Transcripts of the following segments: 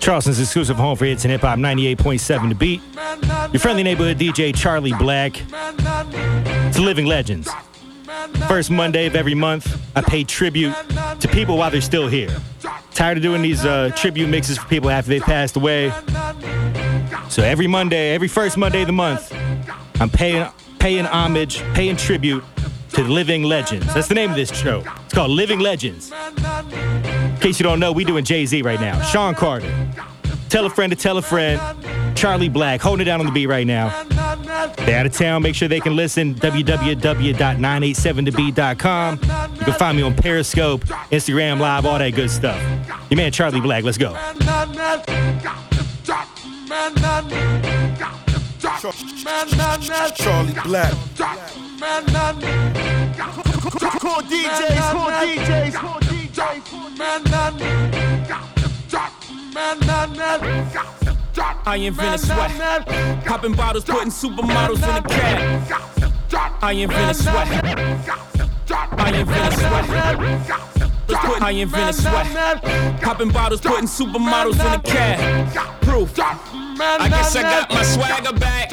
Charleston's exclusive home for hits and hip hop 98.7 to Beat. Your friendly neighborhood DJ Charlie Blac. To Living Legends. First Monday of every month, I pay tribute to people while they're still here. Tired of doing these uh, tribute mixes for people after they passed away. So every Monday, every first Monday of the month, I'm paying paying homage, paying tribute to living legends. That's the name of this show. It's called Living Legends. In case you don't know, we doing Jay Z right now. Sean Carter. Tell a friend to tell a friend. Charlie Blac holding it down on the beat right now. They're out of town. Make sure they can listen. www.987thebeat.com. You can find me on Periscope, Instagram Live, all that good stuff. Your man Charlie Blac. Let's go. Charlie Blac. Call DJs, call DJs, call DJs. I invented sweat. Popping bottles, putting supermodels in a cab. I invented sweat. I invented sweat. I invented sweat. Popping bottles, putting supermodels in a cab. Proof. I guess I got my swagger back.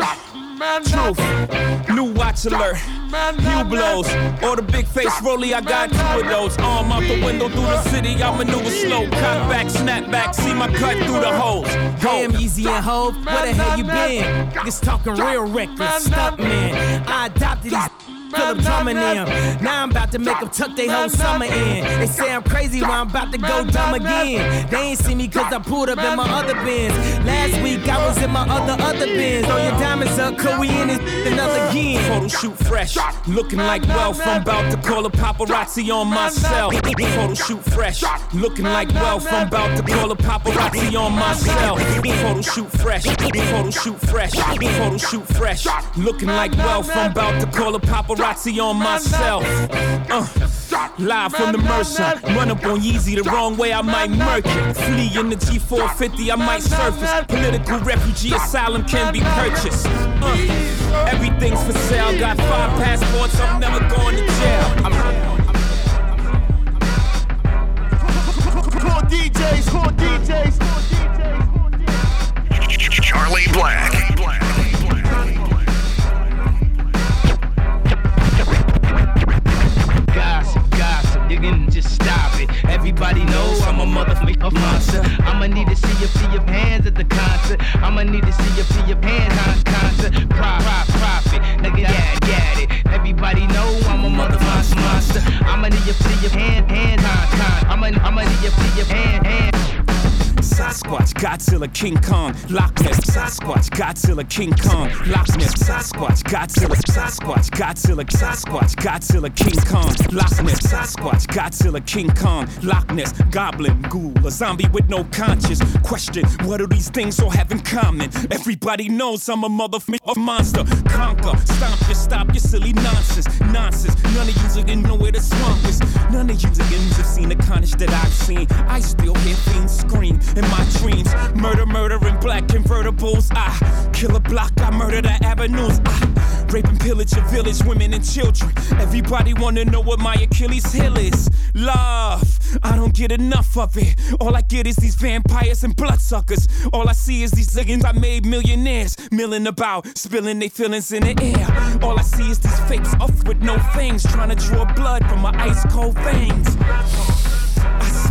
Truth. New watch alert. Hublots. Or the big face rolly, I got two of those. Arm out the window through the city, I maneuver slow. Cut back, snap back, see my cut through the holes. Damn, Yeezy and Hov, where the hell you been? Niggas talking real reckless, stunt man. I adopted these. Philip drumming them. Now I'm about to make them tuck their whole summer in. They say I'm crazy while I'm about to go dumb again. They ain't see me cause I pulled up in my other Benz. Last week I was in my other other Benz. Throw your diamonds up, cause we in this another again. Photo shoot fresh, looking like wealth. I'm about to call a paparazzi on myself. Photo shoot fresh, looking like wealth. I'm about to call a paparazzi on myself. Photo shoot fresh, photo shoot fresh, photo shoot fresh, looking like wealth. I'm about to call a paparazzi on myself. Uh, live from the Mercer. Run up on Yeezy the wrong way, I might murk it. Flee in the G450, I might surface. Political refugee asylum can be purchased. Uh, everything's for sale. Got five passports, I'm never going to jail. I'm, Call DJs, call DJs, call DJs. Charlie Blac. Gossip, just stop it. Everybody knows I'm a motherfucking monster. I'ma need to see you see your hands at the concert. I'ma need to see you see your hands on concert. Prop, prop, profit, nigga, yeah, yeah it. Everybody Godzilla, King Kong, Loch Ness, Sasquatch, Godzilla, King Kong, Loch Ness, Sasquatch, Godzilla, Sasquatch, Godzilla, Sasquatch, Godzilla, King Kong, Loch Ness, Sasquatch, Godzilla, King Kong, Loch Ness, Goblin, Ghoul, a zombie with no conscience. Question, what do these things all have in common? Everybody knows I'm a motherfucking monster. Conquer, stomp you, stop your silly nonsense, nonsense. None of you again know where the swamp is. None of you again have seen the carnage that I've seen. I still hear fiends scream in my dreams. Murder, murder in black convertibles. I kill a block, I murder the avenues. I rape and pillage a village, women and children. Everybody wanna know what my Achilles heel is. Love, I don't get enough of it. All I get is these vampires and bloodsuckers. All I see is these niggas I made millionaires, milling about, spilling their feelings in the air. All I see is these fakes off with no fangs, trying to draw blood from my ice cold veins.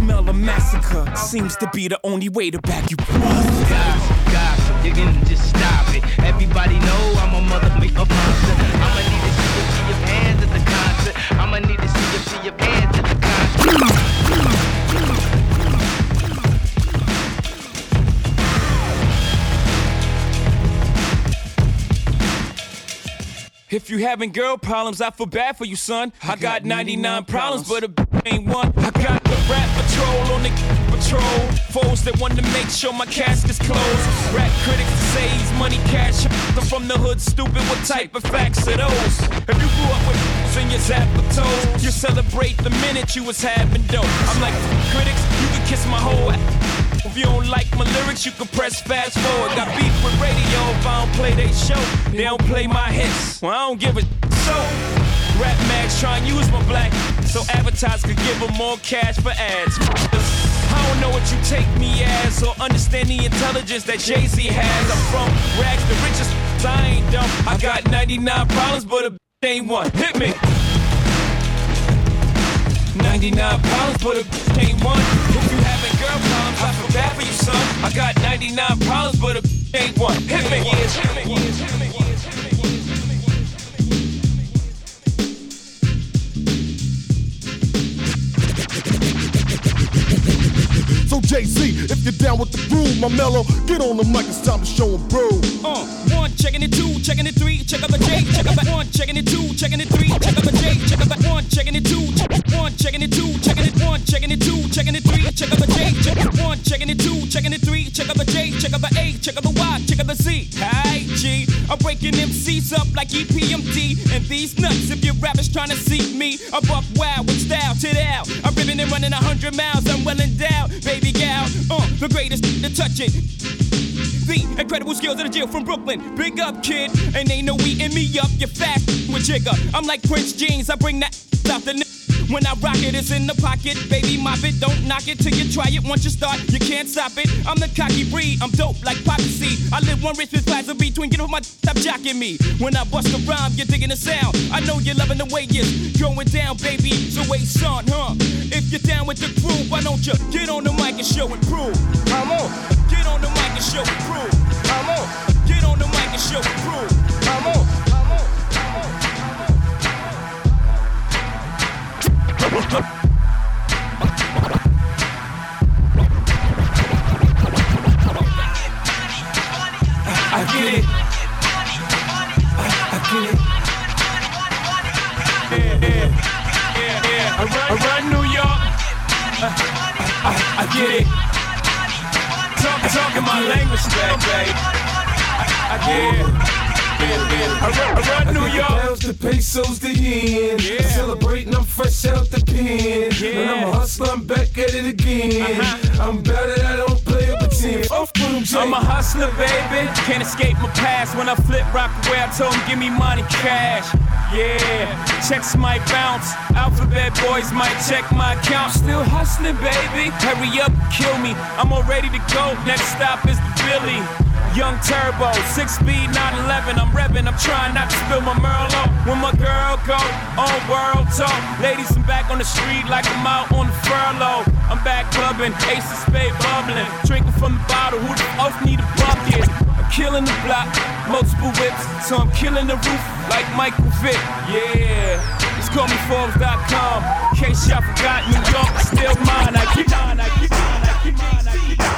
I smell a massacre. Seems to be the only way to back you up. Gossip, gossip, you can just stop it. Everybody know I'm a motherfucking monster. I'ma need to see you see your hands at the concert. I'ma need to see you see your hands at the concert. If you having girl problems, I feel bad for you, son. I got 99 problems, but a ain't one. I got the rap patrol on the patrol. Foes that want to make sure my casket's closed. Rap critics to say he's money cash. I'm from the hood, stupid. What type of facts are those? If you grew up with in your toes, you celebrate the minute you was having dope. I'm like, critics, you can kiss my whole ass. If you don't like my lyrics, you can press fast forward. Got beef with radio if I don't play they show. They don't play my hits. Well, I don't give a so. Rap mags try and use my black so advertisers could give them more cash for ads. I don't know what you take me as or understand the intelligence that Jay Z has. I'm from rags the richest. I ain't dumb. I got 99 problems, but a ain't one. Hit me. 99 problems, but a ain't one. I feel bad for you, son. I got 99 problems, but a ain't one. Hit me. Hit me. Hit me. So JC, if you're down with the groove, my mellow, get on the mic, it's time to show bro. Uh, one, checking it, two, checking it, three, check up a J, check up a one, checking it, two, checking it, three, check up a J, check up a one, checking it, two, one, checking it, two, checking it, one, checking it, two, checking it, three, check up a J, check up one, checking it, two, checking it, three, check up a J, check up a A, check up a Y, check up a Z. Hi G, I'm breaking MCs up like EPMD, and these nuts, if your rappers trying to see me, I buck wild with style, tit out. I'm ripping and running a hundred miles, I'm well endowed, baby gal, uh, the greatest to touch it. The incredible skills of the jail from Brooklyn. Big up, kid. And ain't no eating me up. You're fat with Jigga. I'm like Prince Jeans. I bring that out the when I rock it, it's in the pocket. Baby, mop it. Don't knock it till you try it. Once you start, you can't stop it. I'm the cocky breed. I'm dope like Poppy seed. I live one rich with plaza between. Get off my stop jacking me. When I bust a rhyme, you're digging the sound. I know you're loving the way it's going down, baby. So wait, son, huh? If you're down with the crew, why don't you get on the mic and show and prove? Come on, get on the mic and show and prove. Come on, get on the mic and show and prove. Come on, language. I. Yeah, yeah. I New York. Pounds, the pesos, the yen. Yeah. Celebrating, I'm fresh out the pen. And I'm a hustler, I'm back at it again. Uh-huh. I'm better, I don't play up a team. Off with Jay. I'm a hustler, baby. Can't escape my past. When I flip rock away, I told him, give me money, cash. Yeah, checks might bounce. Alphabet boys might check my account. Still hustling, baby. Hurry up, kill me. I'm all ready to go. Next stop is the Philly. Young Turbo, six speed, 911. I'm revving, I'm trying not to spill my Merlot. When my girl go on world talk, ladies, I'm back on the street like I'm out on the furlough. I'm back clubbing, ace of spade bubbling, drinking from the bottle. Who the fuck need a bucket? I'm killing the block, multiple whips, so I'm killing the roof like Michael Vick. Yeah, just call me Forbes.com. In case y'all forgot, New York mine. I keep mine, I keep mine, I keep mine, I keep mine.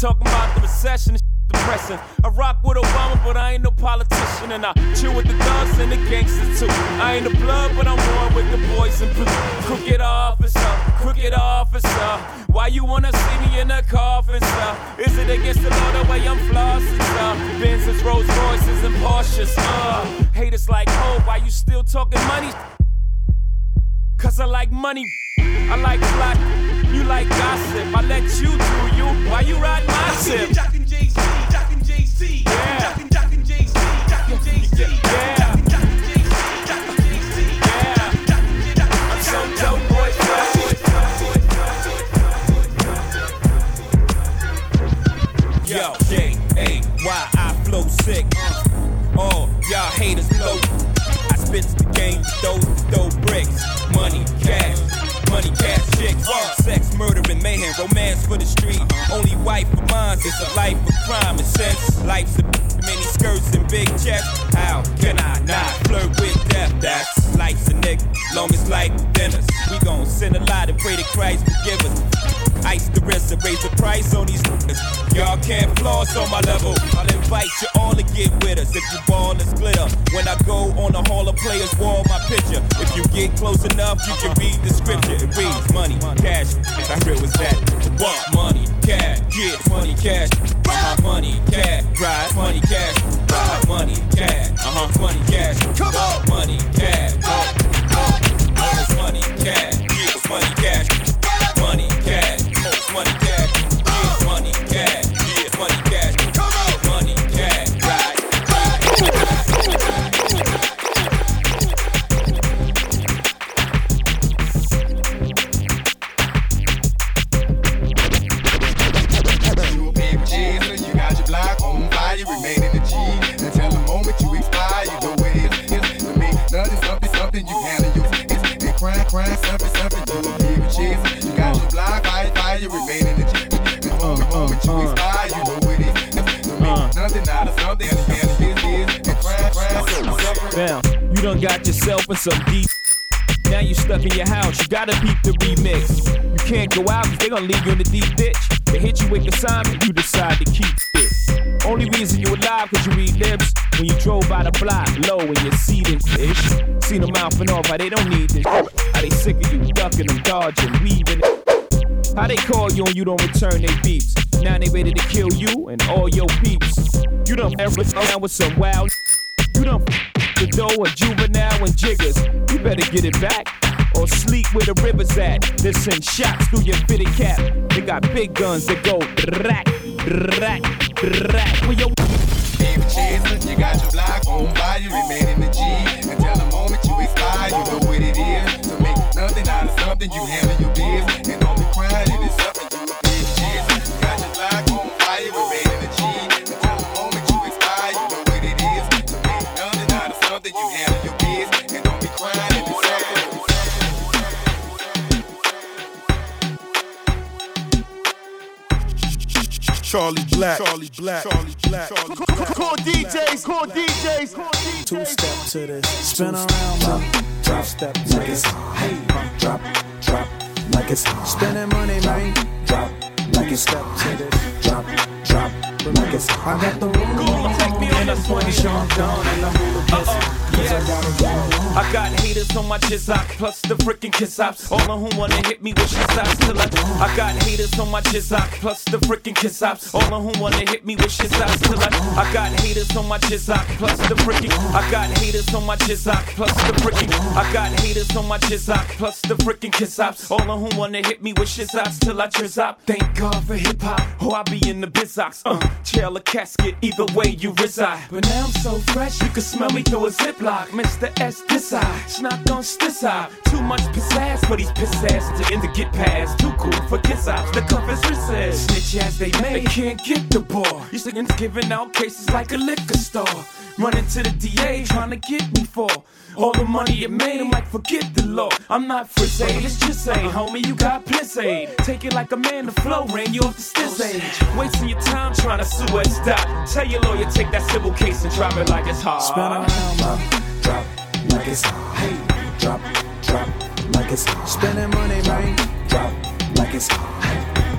Talking about the recession, depressing. I rock with Obama, but I ain't no politician, and I chill with the thugs and the gangsters too. I ain't the blood, but I'm one with the boys and blue. Crooked officer, crooked officer. Why you wanna see me in a coffin, sir? Is it against the law the way I'm flossing, sir? Benzes, Rolls Royces, and Porsches, uh. Haters like, oh, why you still talking money? Cause I like money, I like black, you like gossip. I let you do you, why you ride my ship? Yeah. Yeah. Yeah. I'm so dope, boy. Yo, J A Y I flow sick. Oh, y'all haters blow. I spit the game, those those bricks. Money, cash, money, cash, chicks. Sex, murder, and mayhem. Romance for the street. Only wife for mine is a life of crime and sense. Life's a many skirts and big chests. How can I not flirt with death? That's life's a nigga. Long as life us. We gon' sin a lot and pray that Christ forgive us. Ice the rest and raise the price on these niggas. Y'all can't floss on my level. I'll invite you all to get with us if you ball and glitter. When I go on the Hall of Players wall, my picture. If you get close enough, you can read the scripture. It reads money, cash. How real was that? What money, cash, get money, cash. Uh-huh, money, cash, ride, money, cash, ride, money, cash, uh-huh, money, cash, come on, you don't return they beeps. Now they ready to kill you and all your peeps. You done ever around with some wild. You done the dough of juvenile and jiggers. You better get it back or sleep where the river's at. They send shots through your fitted cap. They got big guns that go rack, rack, rack. Where your Big cheese, you got your block on fire, you remain in the G. Until the moment you expire, you know what it is. To make nothing out of something, you handle Black. Charlie Blac. Charlie Blac. Charlie Blac. Call DJs. Call DJs. Two step to this, spin around, Drop. Two step to this, hey, drop, drop, like it's hot. Spending money, man. Drop, like it's step to this, drop, drop, like it's hot. I got the room, and I'm putting Sean down, and I'm pissed. Cause I go. Got haters on my jizzok, plus the freaking kiss ops. All of whom wanna hit me with shit till I. I got haters on my jizzok, plus the freaking kiss ops. All of whom wanna hit me with shit till I. I got haters on my jizzok, plus the freaking. I got haters on my jizzok, plus the freaking. I got haters on my jizzok, plus the freaking kiss ops. All of whom wanna hit me with shit till I trizz. Thank God for hip hop, or I be in the bizox. Uh, chair or casket, either way you reside. But now I'm so fresh, you can smell me through a ziplock. Mr. S this eye, snot on this eye. Too much ass for these piss asses to end to get past. Too cool for kiss ops, the cuff is recessed. Snitch as they may, they can't get the ball. You niggas giving out cases like a liquor store. Running to the DA, trying to get me for all the money it made. I'm like, forget the law. I'm not for sale, it's just say, homie, you got piss aid. Take it like a man, the flow ran you off the stiz age. Wasting your time trying to sue us, stop. Tell your lawyer, take that civil case and drop it like it's hard. Spin around, man. Drop, like it's hot. Hey, drop, drop, like it's hot. Spending money, man. Drop, like it's hot.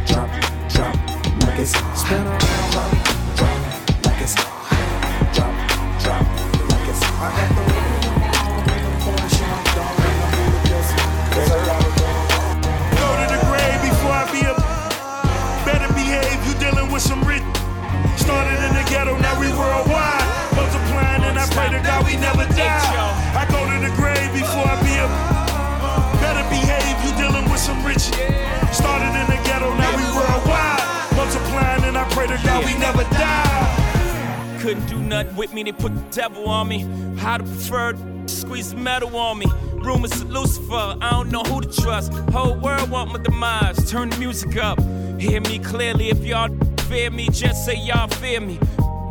Drop, drop, like it's hot. Spin around, man. Drop, like it's hot. Drop, drop, like it's hot. With some rich. Started in the ghetto, now we worldwide. Multiplying and I pray to God we never die. I go to the grave before I be a better behave. You dealing with some rich. Started in the ghetto, now we worldwide. Multiplying and I pray to God we never die. Couldn't do nothing with me, they put the devil on me. How to prefer squeeze metal on me. Rumors of Lucifer, I don't know who to trust. Whole world want my demise. Turn the music up. Hear me clearly. If y'all fear me, just say y'all fear me.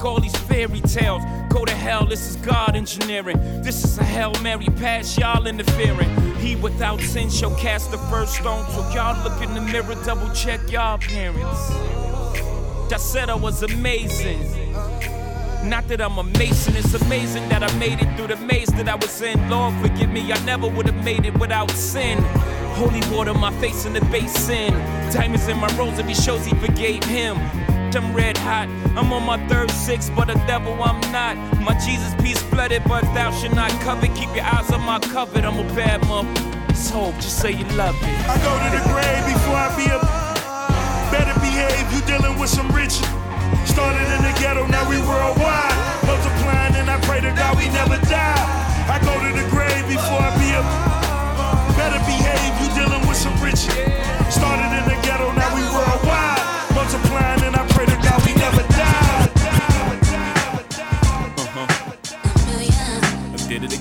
All these fairy tales, go to hell. This is God engineering. This is a Hail Mary pass, y'all interfering. He without sin shall cast the first stone. So y'all look in the mirror, double check y'all parents. I said I was amazing. Not that I'm a mason, it's amazing that I made it through the maze that I was in. Lord, forgive me, I never would have made it without sin. Holy water, my face in the basin. Diamonds in my he shows he forgave him. I'm red hot. I'm on my third six, but a devil I'm not. My Jesus peace flooded, but thou should not covet. Keep your eyes on my covet. I'm a bad mother. hope, just say you love it. I go to the grave before I be a better behave. You dealing with some rich. Started in the ghetto, now we worldwide. Multiplying, and I pray to God we never die. I go to the grave before I be a better behave. You dealing with some rich. Started in the ghetto, now we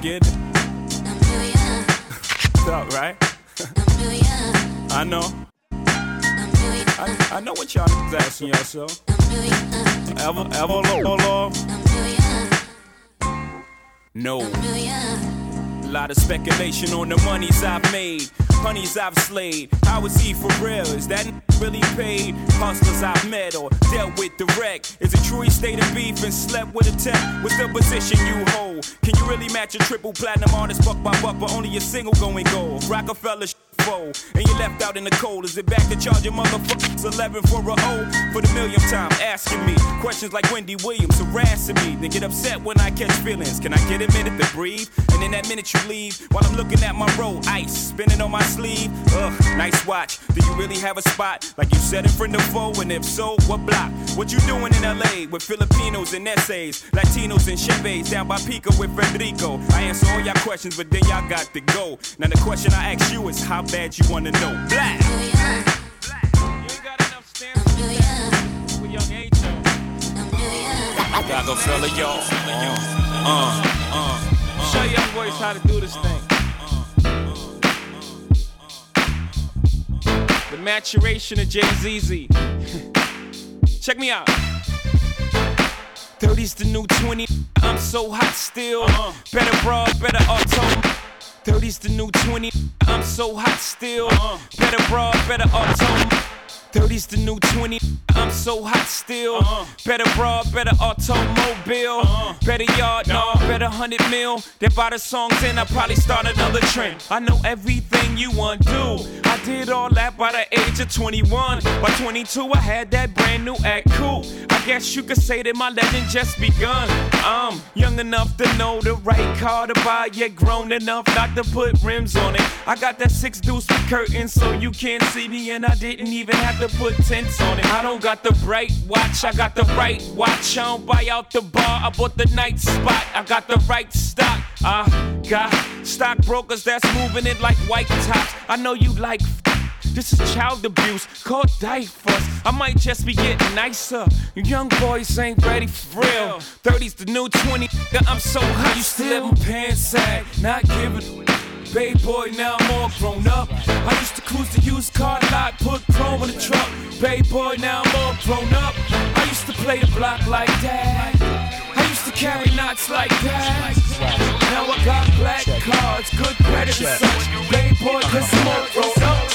Did it again. Right? I know. I, I know what y'all niggas asking yourself. Ever, ever, low, low, No. A lot of speculation on the monies I've made, honeys I've slayed. How is he for real? Is that really paid? Hustlers I've met or dealt with direct. Is it true he stayed in beef and slept with a tech? What's the position you hold? Can you really match a triple platinum artist buck by buck, but only a single going gold? Rockefeller foe, and you left out in the cold. Is it back to charging motherfuckers 11 for a O? For the millionth time, asking me questions like Wendy Williams harassing me. Then get upset when I catch feelings. Can I get a minute to breathe? And in that minute you leave, while I'm looking at my roll, ice spinning on my sleeve. Ugh, nice watch. Do you really have a spot? Like you said in front of foe, and if so, what block? What you doing in LA with Filipinos and essays, Latinos and Chevys down by Pico with Federico? I answer all y'all questions, but then y'all got to go. Now the question I ask you is how bad you wanna know. Black. Y'all go fella, y'all. Uh, uh, uh, Show young boys how to do this thing. The maturation of Jay Z. Check me out. 30's the new 20. I'm so hot still. Uh-huh. Better broad, better auto. 30's the new 20. I'm so hot still. Uh-huh. Better broad, better auto. 30's the new 20. I'm so hot still. Uh-huh. Better broad, better automobile. Uh-huh. Better yard, no, better 100 mil. They buy the songs and I probably start another trend. I know everything you want to. I did all that by the age of 21. By 22, I had that brand new act cool. I guess you could say that my legend just begun. I'm enough to know the right car to buy, yet grown enough not to put rims on it. I got that six deuce with curtains so you can't see me, and I didn't even have to put tents on it. I don't got the bright watch, I got the right watch. I don't buy out the bar, I bought the night spot. I got the right stock. I got stockbrokers that's moving it like white tops. I know you like. This is child abuse, called diapers. I might just be getting nicer. You young boys ain't ready for real. 30's the new 20, I'm so hot. You still pants sag, not giving Bay boy, now I'm all grown up. I used to cruise the used car lot, put chrome in the truck. Bay boy, now I'm all grown up. I used to play the block like that. I used to carry knots like that. Now I got black cards, good credit and such. Bay boy, cause I'm all up.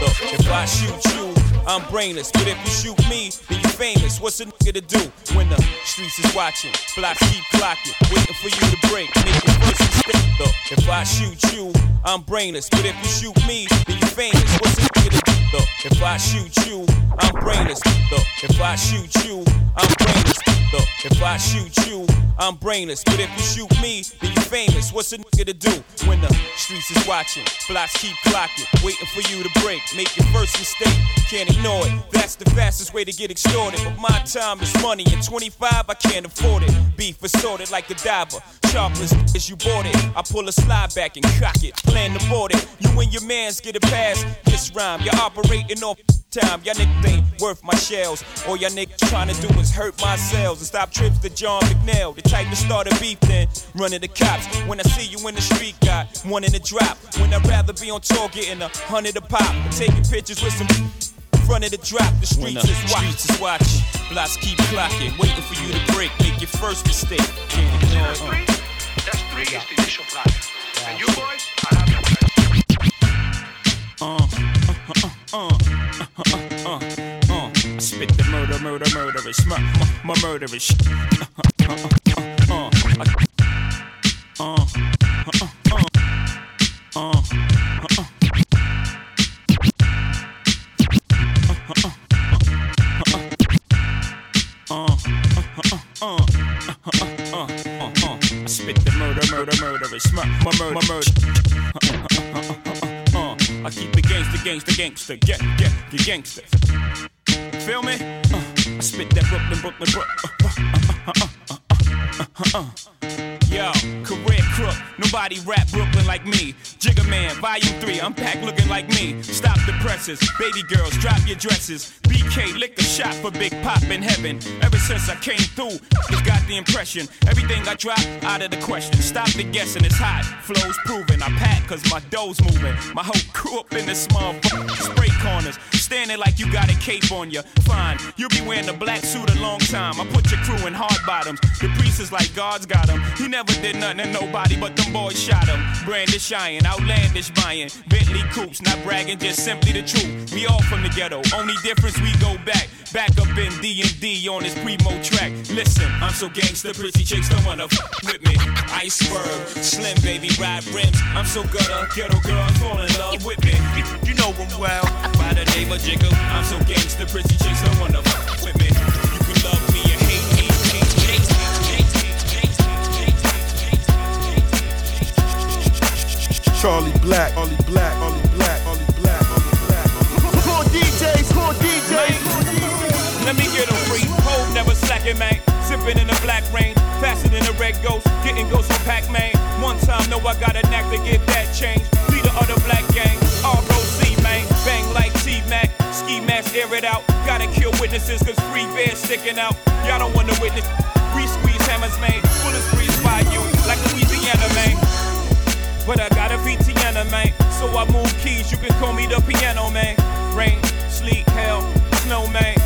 Look, if I shoot you, I'm brainless. But if you shoot me, then you famous. What's a nigga to do when the streets is watching? Blocks keep clocking, waiting for you to break. Make your first mistake. Look, if I shoot you, I'm brainless. But if you shoot me, then you famous. What's a nigga to do? Look, if I shoot you, I'm brainless. Look, if I shoot you, I'm brainless. Look, if I shoot you, I'm brainless. But if you shoot me, then you famous. What's a nigga to do when the streets is watching? Blocks keep clocking, waiting for you to break. Make your first mistake. Can't ignore it. That's the fastest way to get extorted. But my time is money, and 25 I can't afford it. Beef assorted like a diver. Sharpless as you bought it. I pull a slide back and cock it. Plan to board it. You and your mans get a pass. This rhyme, you're operating off time. Y'all niggas ain't worth my shells. All y'all niggas trying to do is hurt my cells and stop trips to John McNeil. The type to start a beef then running the cops. When I see you in the street, got one in the drop. When I'd rather be on tour getting a hundred a pop. I'm Taking pictures with some front of the drop, the streets, the is, watch. streets is watching. Blocks keep clocking, waiting for you to break. Make your first mistake. Can't ignore it. That's three is the initial flag. And you boys, I have your uh, uh, uh, uh, uh, uh, uh, uh. uh. I spit the murder, murder, murderous, my, my, my murderous. Spit the murder, murder, murderous, mur- mur- murder, my murder. Uh, I keep it gangster, gangster, gangster, get, get, the gangster. Feel me? Uh, I spit that Brooklyn, Brooklyn, Brooklyn. Yo, career crook, nobody rap Brooklyn like me. Jigga Man, volume 3, unpack looking like me. Stop the presses, baby girls, drop your dresses. BK, lick a shot for Big Pop in heaven. Ever since I came through, it's got the impression. Everything I drop, out of the question. Stop the guessing, it's hot, flows proven. I pack cause my dough's moving. My whole crew up in the small spray corners. Standing like you got a cape on you. Fine, you'll be wearing a black suit a long time. I put your crew in hard bottoms. The priest is like God's got him. He never did nothing to nobody, but them boys shot him. Brandish iron, outlandish buying. Bentley coops, not bragging, just simply the truth. We all from the ghetto, only difference we go back. Back up in D&D on this primo track. Listen, I'm so gangster, pretty chicks don't wanna f with me. Iceberg, slim baby, ride rims. I'm so gutter, ghetto girls fall in love with me. You know them well. By the name of Jiggle, I'm so gangster, pretty chicks don't wanna f with me. You can love me or hate me, hate me, hate me, Charlie Blac, Charlie Blac, Charlie Blac, Charlie Blac, Charlie Blac. Who DJs, who DJs? Let me get get 'em free. Hold never slacking, man. Sipping in the black rain, faster than a red ghost. Getting ghosts from Pac Man. One time, know I got a knack to get that change. Leader of the black gang, ROC, man. Air it out. Gotta kill witnesses, cause free bears sticking out. Y'all don't wanna witness. We squeeze hammers, man. Bullets breeze by you, like Louisiana, man. But I got a VTN, man. So I move keys, you can call me the piano, man. Rain, sleet, hell, snow, man.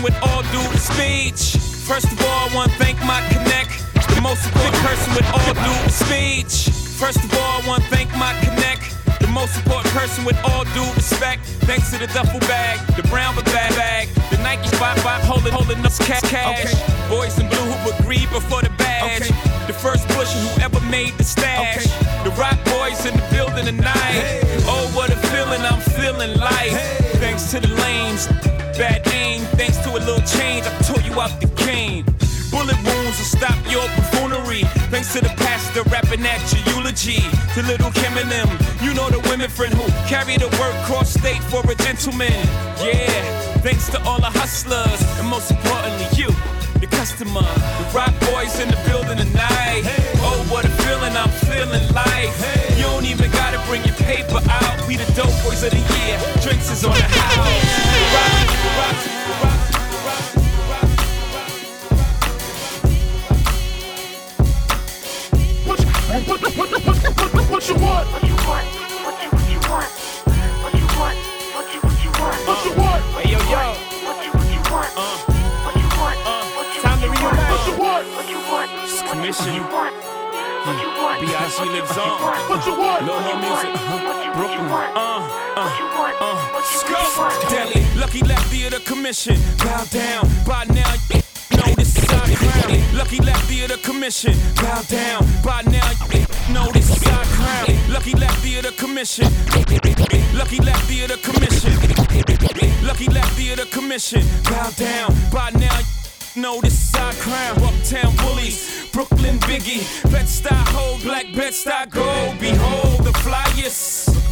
Person with all due speech. First of all, I want to thank my connect, the most important person with all due speech. First of all, I want to thank my connect, the most important person with all due respect. Thanks to the duffel bag, the brown bag bag, the Nike spot spot holding holding us cash. cash. Boys in blue who agreed before the badge. The first pusher who ever made the stash. The Roc Boys in the building tonight. Oh, what a feeling I'm feeling like. Thanks to the lanes, bad aim. Thanks to a little change, I tore you out the cane. Bullet wounds will stop your buffoonery. Thanks to the pastor rapping at your eulogy. To Lil' Kim and them, you know the women friend who carry the word cross state for a gentleman. Yeah, thanks to all the hustlers, and most importantly, you the customer. The Roc Boys in the building tonight. Oh, what a feeling I'm feeling like. You don't even gotta bring your paper out. We the dope boys of the year. Drinks is on the house. The rock, the rock, rock. What you want? What you want? What commission. you want? What you want? B.I.G. lives on. What you want? No more music. Brooklyn. Uh, What you want? What you Go! what you want? Deadly, lucky left ear the commission. Bow down, by now you know this is our crown. Lucky left ear the commission. Bow down, by now you know this is our crown. Lucky left ear the commission. Lucky left ear the commission. Lucky left ear the commission. Bow down, by now know this is our crown. Uptown bullies, Brooklyn Biggie, Bed-Stuy hold, black Bed-Stuy gold. Behold the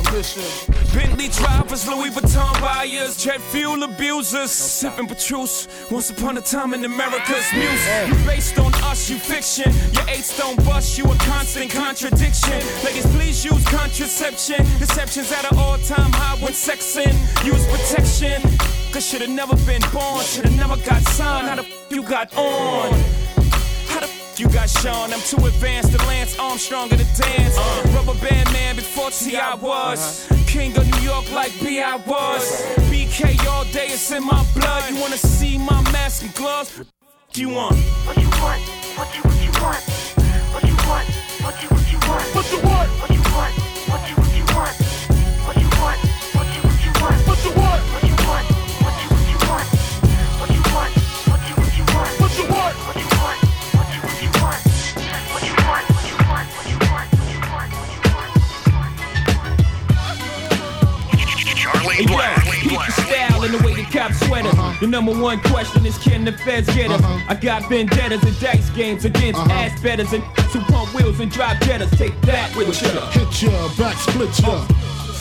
flyers. Bentley drivers, Louis Vuitton buyers, jet fuel abusers, sipping Petrus. Once upon a time in America's music, you based on us, you fiction. Your eights don't bust, you a constant contradiction. Ladies, please use contraception. Deception's at an all-time high when sexing. Use protection. Cause should've never been born, should've never got signed. How the f you got on? How you got Sean? I'm too advanced to Lance Armstrong of the dance. Uh. Rubber band man before T.I. was. King of New York like B.I. was. BK all day, it's in my blood. You wanna see my mask and gloves? Do you want? What you want? What you what you want? What you want? What you what you want? What you want? What you want? Cops sweaters. Uh-huh. The number one question is can the feds get us? Uh-huh. I got vendettas and dice games against uh-huh. ass betters and who pump wheels and drive jettas. Take that with you. Hit ya, back split ya.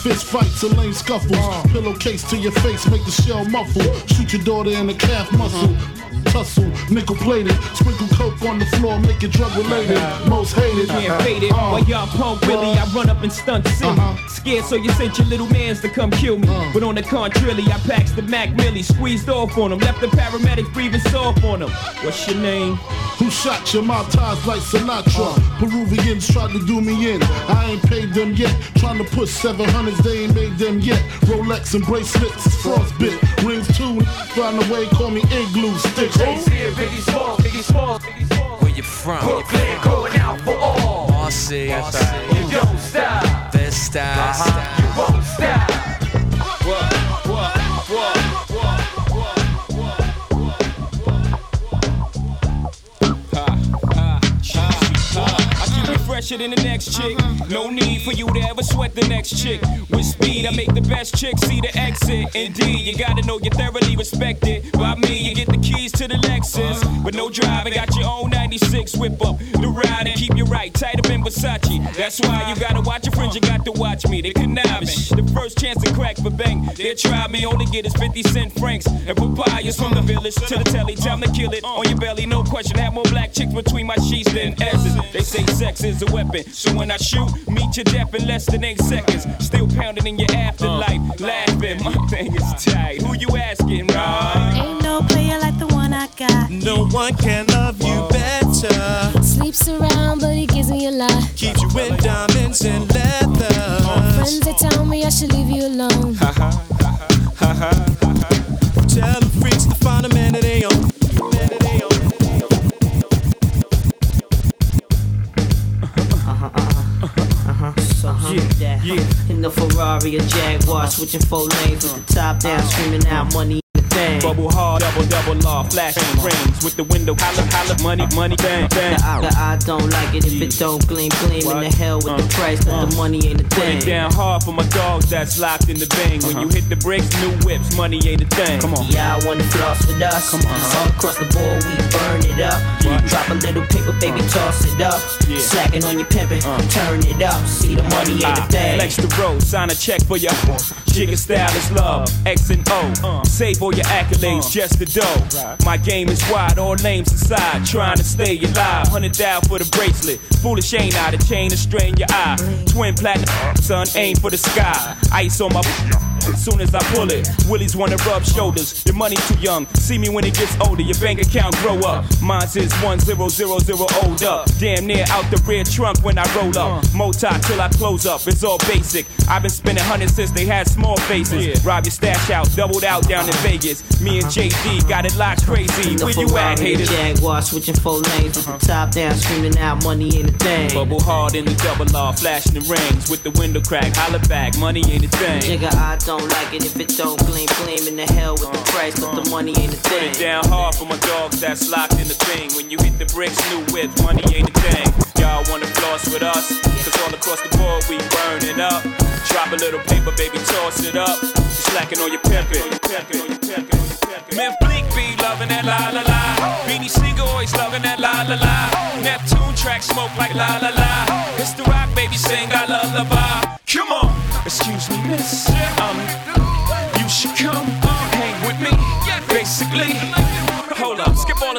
Fist fights and lame scuffles. Pillowcase to your face, make the shell muffle. Shoot your daughter in the calf muscle. Tussle, nickel plated. Sprinkle coke on the floor, make it drug related. Most hated. Can't fade it. While y'all pump Willie, I uh-huh. run up and stunt silly. Uh-huh. Scared, so you sent your little mans to come kill me. Uh. But on the contrary, I packs the Mac Millie, squeezed off on him, left the paramedics breathing soft on him. What's your name? Who shot your mouth ties like Sinatra? Uh. Peruvians tried to do me in. I ain't paid them yet. Trying to push 700s, they ain't made them yet. Rolex and bracelets, frostbit. Rings too, find a way, call me igloo. Stick Jay-Z and Biggie Smalls, Biggie Smalls, Biggie Smalls. Where you from? Brooklyn, going out for all. Marcy. You don't stop. This style. Uh-huh. Fresher than the next chick. No need for you to ever sweat the next chick. With speed, I make the best chick see the exit. Indeed, you gotta know you're thoroughly respected. By me, you get the keys to the Lexus. But no driving, got your own 96 whip up. The ride and keep you right, tight up in Versace. That's why you gotta watch your friends, you got to watch me. They conniving. The first chance to crack for bang. They try me, only get is 50 cent francs. And papayas from the village to the telly. Time to kill it on your belly, no question. Have more black chicks between my sheets than S's. They say sex is a weapon. So when I shoot, meet your death in less than eight seconds. Still pounding in your afterlife. Uh. Laughing, my thing is tight. Who you asking, right? Ain't no player like the one I got. No one can love you uh. better. Sleeps around, but he gives me a lot. Keeps you in diamonds and leather. Friends that tell me I should leave you alone. Tell the freaks to find a man that yeah. In the Ferrari or Jaguar, switching four lanes with the top down, screaming out money in. Bubble hard, double double law, flashing rings with the window, holla holla, money money, bang bang. The eye, the eye don't like it if it don't gleam, gleam in the hell with the uh-huh. price, but the uh-huh. money ain't a Put it thing. down hard for my dogs that's locked in the bang. When you uh-huh. hit the bricks, new whips, money ain't a thing. Come on. Yeah, I wanna floss with us. Come on, all across the board, we burn it up. Drop a little paper, baby, toss it up. Yeah. Slacking on your pimpin', turn it up. See the money ain't a Ah, thing. Flex the road, sign a check for your Jigga style is love. X and O. Uh. Save all your accolades, uh. just the dough. My game is wide, all names inside. Trying to stay alive. Hundred thou for the bracelet. Foolish ain't I, the chain to strain your eye. Twin platinum, son, aim for the sky. Ice on my. Soon as I pull it, Willies wanna rub shoulders. Your money too young. See me when it gets older. Your bank account grow up. Mine's is one zero zero zero old up. Damn near out the rear trunk when I roll up. Moti till I close up. It's all basic. I've been spending hundreds since they had small faces. Rob your stash out, doubled out down in Vegas. Me and JD got it locked crazy. The Where you at, Ferrari or haters? Jaguar, switching four lanes with the uh-huh. top down, screaming out money ain't a thing. Bubble hard in the double R, flashing the rings with the window crack. Holla back, money ain't a thing. Nigga, I don't like it if it don't gleam, gleam in the hell with the price, but the money ain't a Put thing. it down hard for my dogs that's locked in the thing. When you hit the bricks, new whip, money ain't a thing. Y'all wanna floss with us? Cause all across the board we burn it up. Drop a little paper, baby, toss it up. You slacking on your pimpin'. Man, Bleek be loving that la la la. Beanie Sigel always loving that la la la. Neptune track smoke like la la la. It's the rock, baby, sing I lullaby. Come on, excuse me, miss. Um,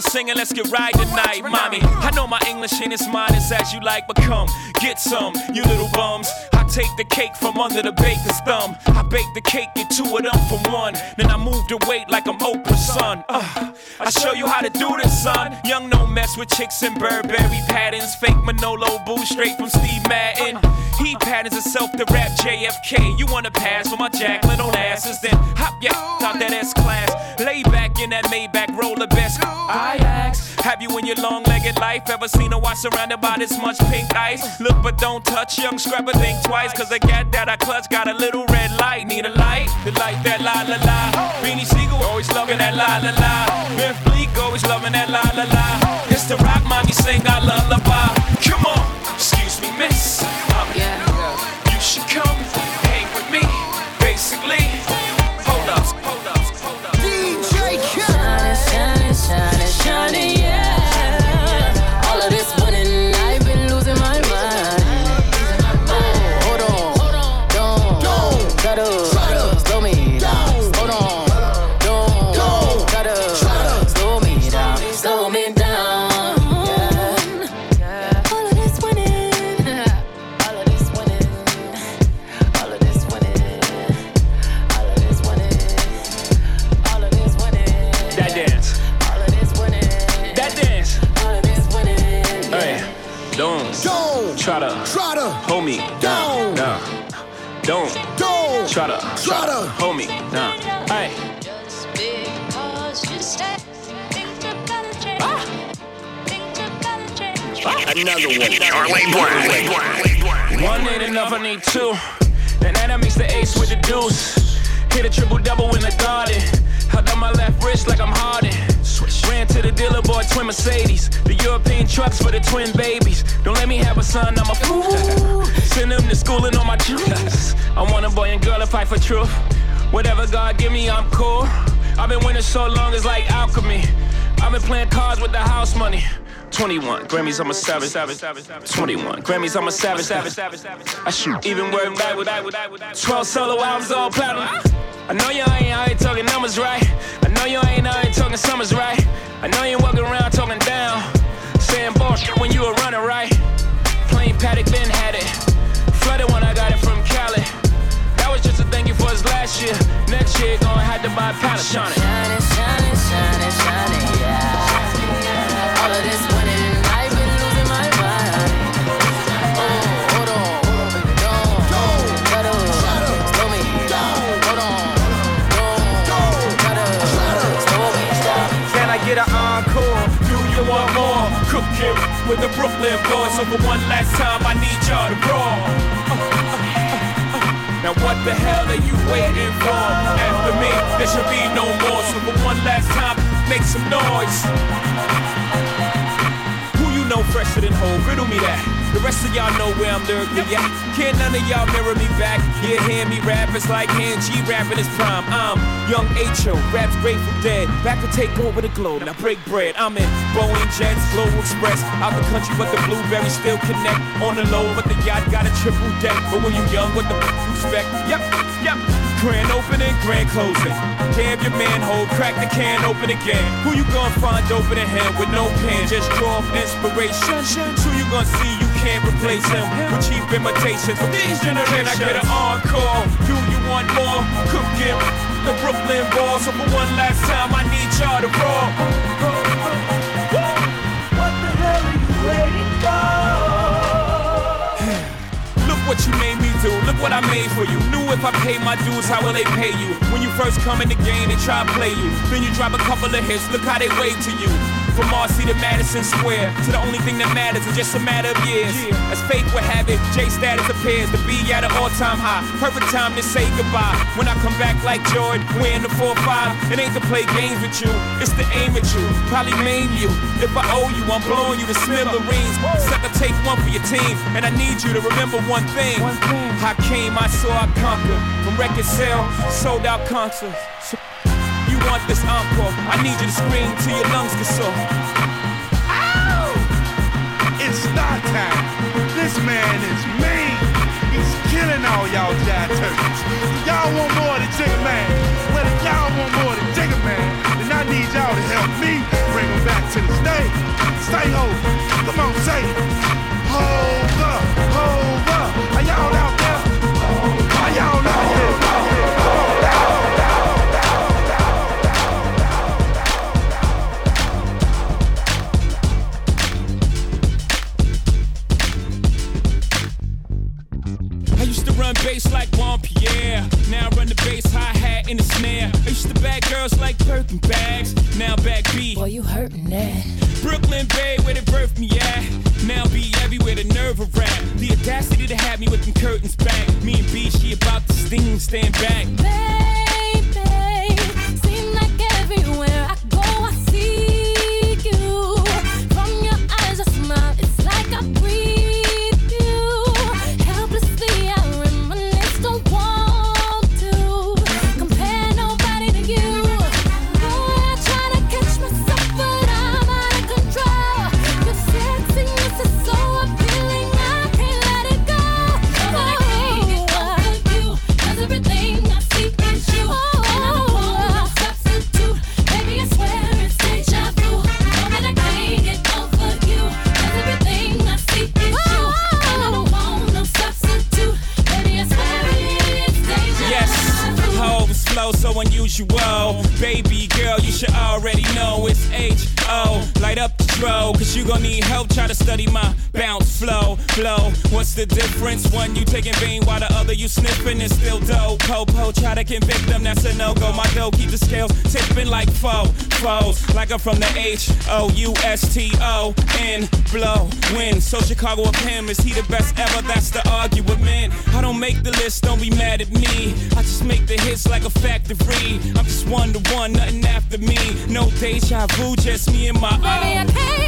singing, let's get right tonight, mommy. I know my English ain't as modest as you like, but come get some, you little bums. Take the cake from under the baker's thumb. I bake the cake, get two of them for one. Then I move the weight like I'm Oprah's son. Uh, I show you how to do this, son. Young no mess with chicks and Burberry patterns. Fake Manolo boo straight from Steve Madden. He patterns himself to rap JFK. You wanna pass for my Jacqueline on asses? Then hop yeah out that S class. Lay back in that Maybach roller best. I ask, have you in your long legged life. Ever seen a watch surrounded by this much pink ice? Look but don't touch, young scrapper, think twice. Cause I gat that I clutch got a little red light. Need a light to light that la la la. Beanie Sigel always loving that la la la. Biff Bleek always loving that la la la. It's the rock mommy sing our lullaby. Come on, excuse me, miss. Um, You should come hang with me. Basically, Charlie Blac. one ain't enough, I need two. And that the ace with the deuce. Hit a triple double in the garden. Held on my left wrist like I'm Harden. Ran to the dealer, bought twin Mercedes. The European trucks for the twin babies. Don't let me have a son, I'm a fool. Send them to school and on my juice. I want a boy and girl to fight for truth. Whatever God give me, I'm cool. I've been winning so long, it's like alchemy. I've been playing cards with the house money. 21 Grammys, I'm a savage. 21 Grammys, I'm a savage. I shoot even word back with 12 solo albums, all platinum. I know you ain't out here talking numbers right. I know you ain't out here talking summers right. I know you ain't walking around talking down. Saying bullshit when you were running right. Plain Patek, then had it. Flooded when I got it from Cali. That was just a thank you for his last year. Next year, gonna have to buy a pallet. Shining. Shining, the Brooklyn boys. So for one last time, I need y'all to roar. Now what the hell are you waiting for? After me, there should be no more. So for one last time, make some noise. Who you know fresher than Hov? Riddle me that. The rest of y'all know where I'm lyrically at. Can't none of y'all mirror me back. Yeah, hear me rap, it's like hand G rapping his prime. I'm young H.O., raps Grateful Dead. Back to take over the globe, now break bread. I'm in Boeing Jets, Global Express. Out the country, but the blueberries still connect. On the low, but the yacht got a triple deck. But when you young, what the f- you expect? Yep, yep. Grand opening, grand closing. Damn your manhole, crack the can open again. Who you gonna find open in hand with no pen? Just draw inspiration. Who you gonna see you can't replace him with cheap imitations from these generations? I get an encore? Do you want more? Cook him. The Brooklyn Balls. So for one last time, I need y'all to roar. What the hell are you waiting for? What you made me do. Look what I made for you. Knew if I pay my dues, how will they pay you? When you first come in the game, they try to play you. Then you drop a couple of hits. Look how they wave to you. From Marcy to Madison Square, to the only thing that matters is just a matter of years. As fate would have it, J status appears to be at an all-time high. Perfect time to say goodbye. When I come back like Jordan, wearing the 4-5, it ain't to play games with you, it's to aim at you. Probably maim you. If I owe you, I'm blowing you to smithereens. Sucker, take one for your team, and I need you to remember one thing. I came, I saw, I conquered. From record sale, sold out concerts. Want this encore? I need you to scream till your lungs get sore. It's star time. This man is mean. He's killing all y'all jive turkeys. Y'all want more than Jigga Man. Well, if y'all want more than Jigga Man, then I need y'all to help me bring him back to the stage. Say ho. Come on, say it. Hold up, hold up. Are y'all out there? Are y'all out there? In the snare. I used to bag girls like Birkin bags. Now back B. Boy, you hurting that. Brooklyn Bay, where they birthed me at. Now be everywhere, the nerve of rap. The audacity to have me with them curtains back. Me and B, she about to sting, stand back. Baby, Dro, cause you gon' need help. Try to study my bounce flow. Flow, what's the difference? One you taking vein while the other you sniffing is still dope. Popo, try to convict them, that's a no go. My dough keep the scales tipping like foe. Foes, like I'm from the H O U S T O N. Blow, win. So Chicago up him, is he the best ever? That's the argument. I don't make the list, don't be mad at me. I just make the hits like a factory. I'm just one to one, nothing after me. No deja vu, just me and my own.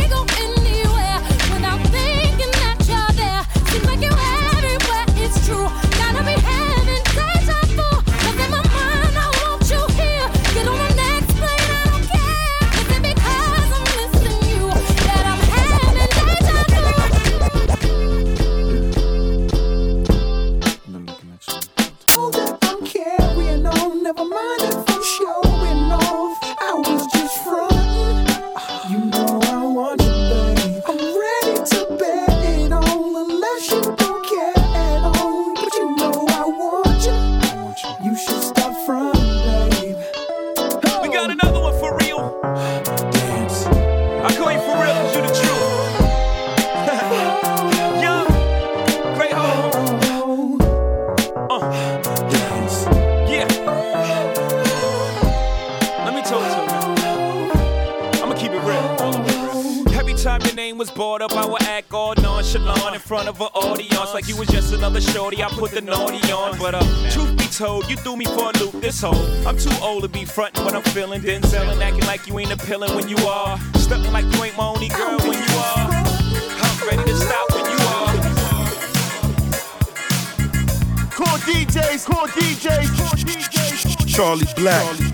Feeling, then selling, acting like you ain't appealing when you are, stepping like you ain't my only girl when you are. I'm ready to stop when you are. Call DJs, call DJs, call DJs. Charlie Blac. Charlie Blac. Charlie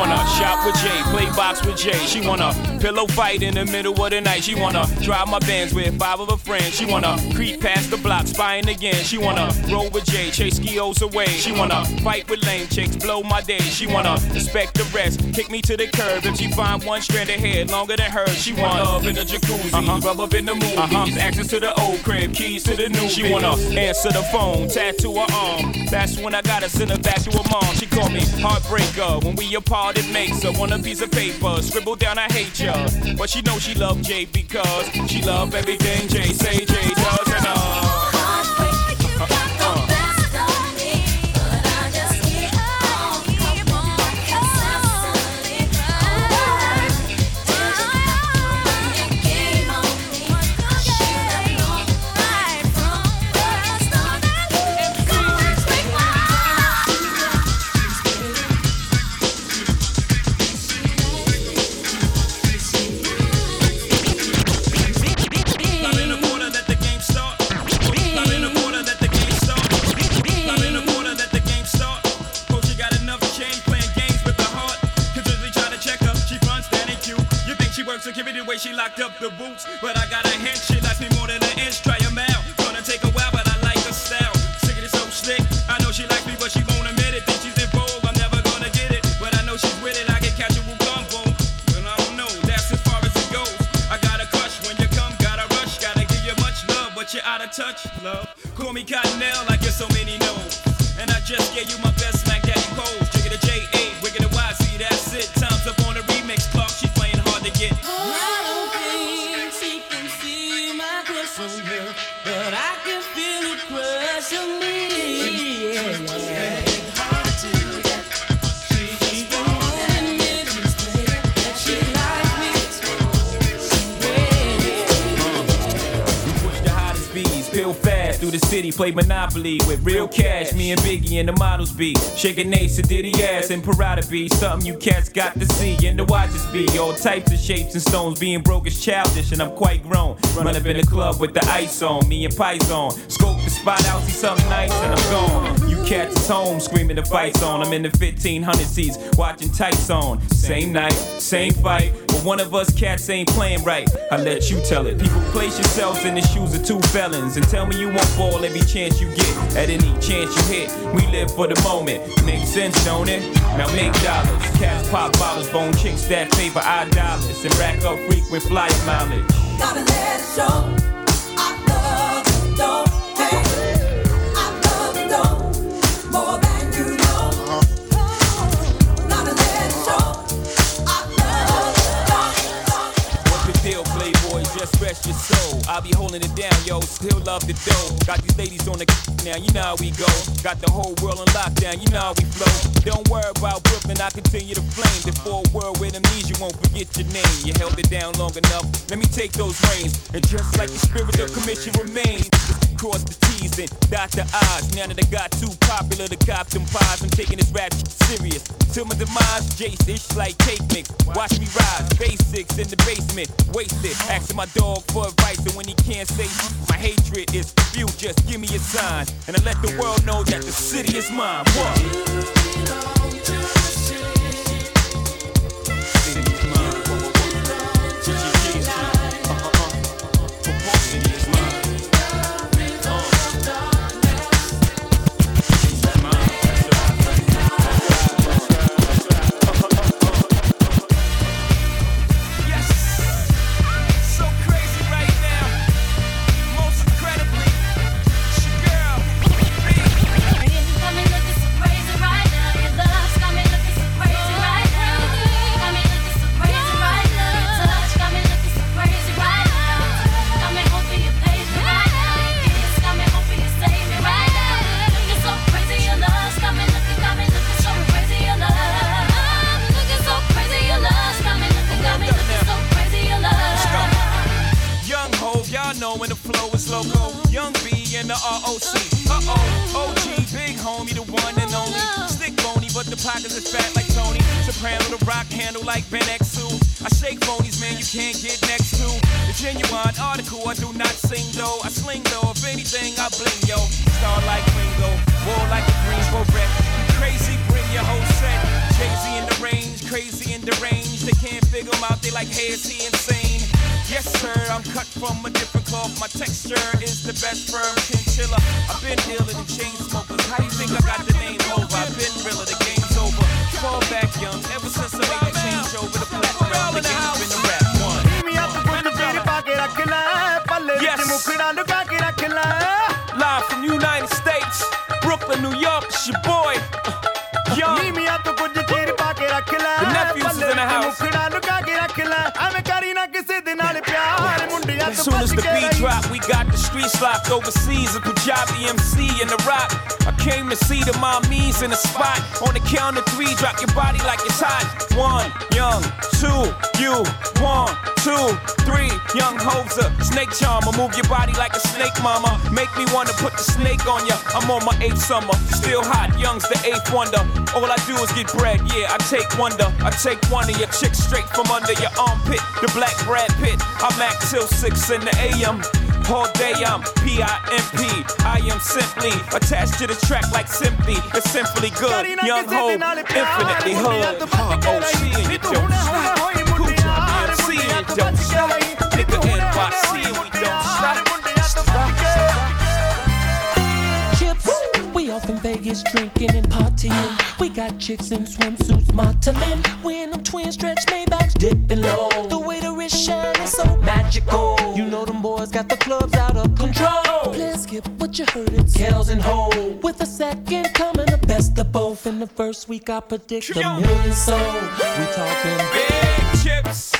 wanna shop with Jay, play box with Jay. She wanna pillow fight in the middle of the night. She wanna drive my Benz with five of her friends. She wanna creep past the block, spying again. She wanna roll with Jay, chase skios away. She wanna fight with lame chicks, blow my day. She wanna respect the rest, kick me to the curb. If she find one strand of hair longer than hers, she wanna love in the jacuzzi, uh-huh. rub up in the movies, uh-huh. access to the old crib, keys to the new. She wanna answer the phone, tattoo her arm. That's when I gotta send her back to her mom. She called me heartbreaker. When we apart, it makes her want a piece of paper. Scribble down, I hate ya. But she know she love Jay because she love everything Jay say Jay does and uh. The boots? But I got play Monopoly with real cash. Me and Biggie and the models be shaking Ace and Diddy ass and Prada be something you cats got to see and the watch us be. All types of shapes and stones being broke is childish and I'm quite grown. Run up in the club with the ice on, me and Pies on. Scope the spot out, see something nice and I'm gone. Cats is home screaming the fights on. I'm in the 1500 seats watching tights on. Same night, same fight. But one of us cats ain't playing right. I let you tell it. People place yourselves in the shoes of two felons and tell me you won't fall every chance you get. At any chance you hit, we live for the moment. Make sense, don't it? Now make dollars. Cats pop bottles, bone chicks that favor our dollars and rack up frequent flyer mileage. Gotta let it show. Your soul. I'll be holding it down, yo. Still love the dough. Got these ladies on the now, you know how we go. Got the whole world on lockdown, you know how we flow. Don't worry about Brooklyn, I continue to flame. Before a world with amnesia won't forget your name. You held it down long enough. Let me take those reins. And just like the spirit of commission remains. Cross the T's and dot the I's. Now that I got too popular to cop them pies, I'm taking this rap serious. Till my demise, Jace, it's like cake mix. Watch me rise, basics in the basement, wasted. Asking my dog for advice, and when he can't say my hatred is few, just give me a sign. And I let the world know that the city is mine. What? Soon as the beat drop, we got the streets locked overseas. A Punjabi MC in the rock. I came to see the mommies in the spot. On the count of three, drop your body like it's hot. One, young, two, you, one, two, three. Young Hoser, snake charmer. Move your body like a snake, mama. Make me wanna put the snake on ya. I'm on my eighth summer, still hot. Young's the eighth wonder. All I do is get bread, yeah. I take wonder. I take one of your chicks straight from under your armpit. The black Brad Pitt. I'm at till six in the AM. All day I'm P-I-M-P. I am simply attached to the track like simply. It's simply good. Young Hov, infinitely hood. Huh, OC and you don't stop. Cool job, MC and don't stop. Nigga NYC we don't stop. chips. Off in Vegas drinking and partying. We got chicks in swimsuits, modeling. In them twin stretch Maybachs, dipping low. The way the wrist shine is so magical. You know them boys got the clubs out of control. Let's skip what you heard it's Kells and Hov. With a second coming, the best of both. In the first week, I predict a million sold. We talking Big chips,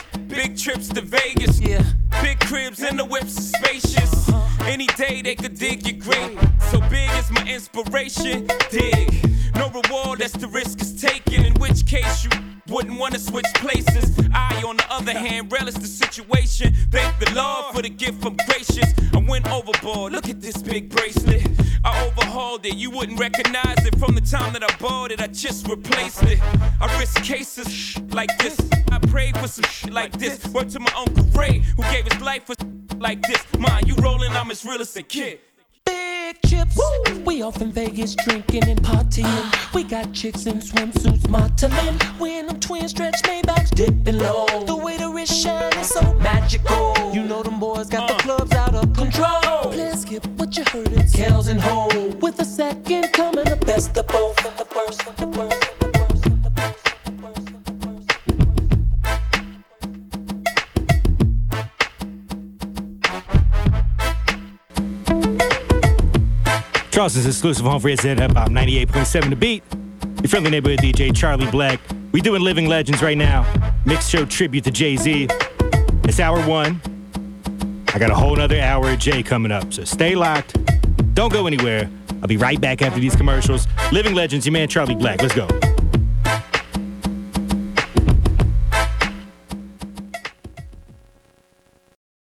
big trips to Vegas. Yeah. Big cribs and the whips are spacious. Uh-huh. Any day they could dig your grave. So big is my inspiration. Dig. No reward, that's the risk is taken. In which case you wouldn't wanna switch places. I, on the other hand, relish the situation. Thank the Lord for the gift from gracious. I went overboard. Look at this big bracelet. I overhauled it. You wouldn't recognize it from the time that I bought it. I just replaced it. I risk cases like this. I prayed for some shit like this. Word to my uncle Ray, who gave his life for like this. Mind you rolling, I'm as real as a kid. Chips. We off in Vegas drinking and partying. We got chicks in swimsuits, modeling. We in them twin stretch Maybachs dipping low. The way the wrist shine is so magical. You know them boys got the clubs out of control. Let's skip what you heard it's Kells and Hov. With a second coming, the best of both. The worst, the worst. Charleston's exclusive home for his hip hop 98.7 The Beat. Your friendly neighborhood DJ Charlie Blac. We doing Living Legends right now. Mixed show tribute to Jay Z. It's hour one. I got a whole nother hour of Jay coming up, so stay locked. Don't go anywhere. I'll be right back after these commercials. Living Legends, your man Charlie Blac. Let's go.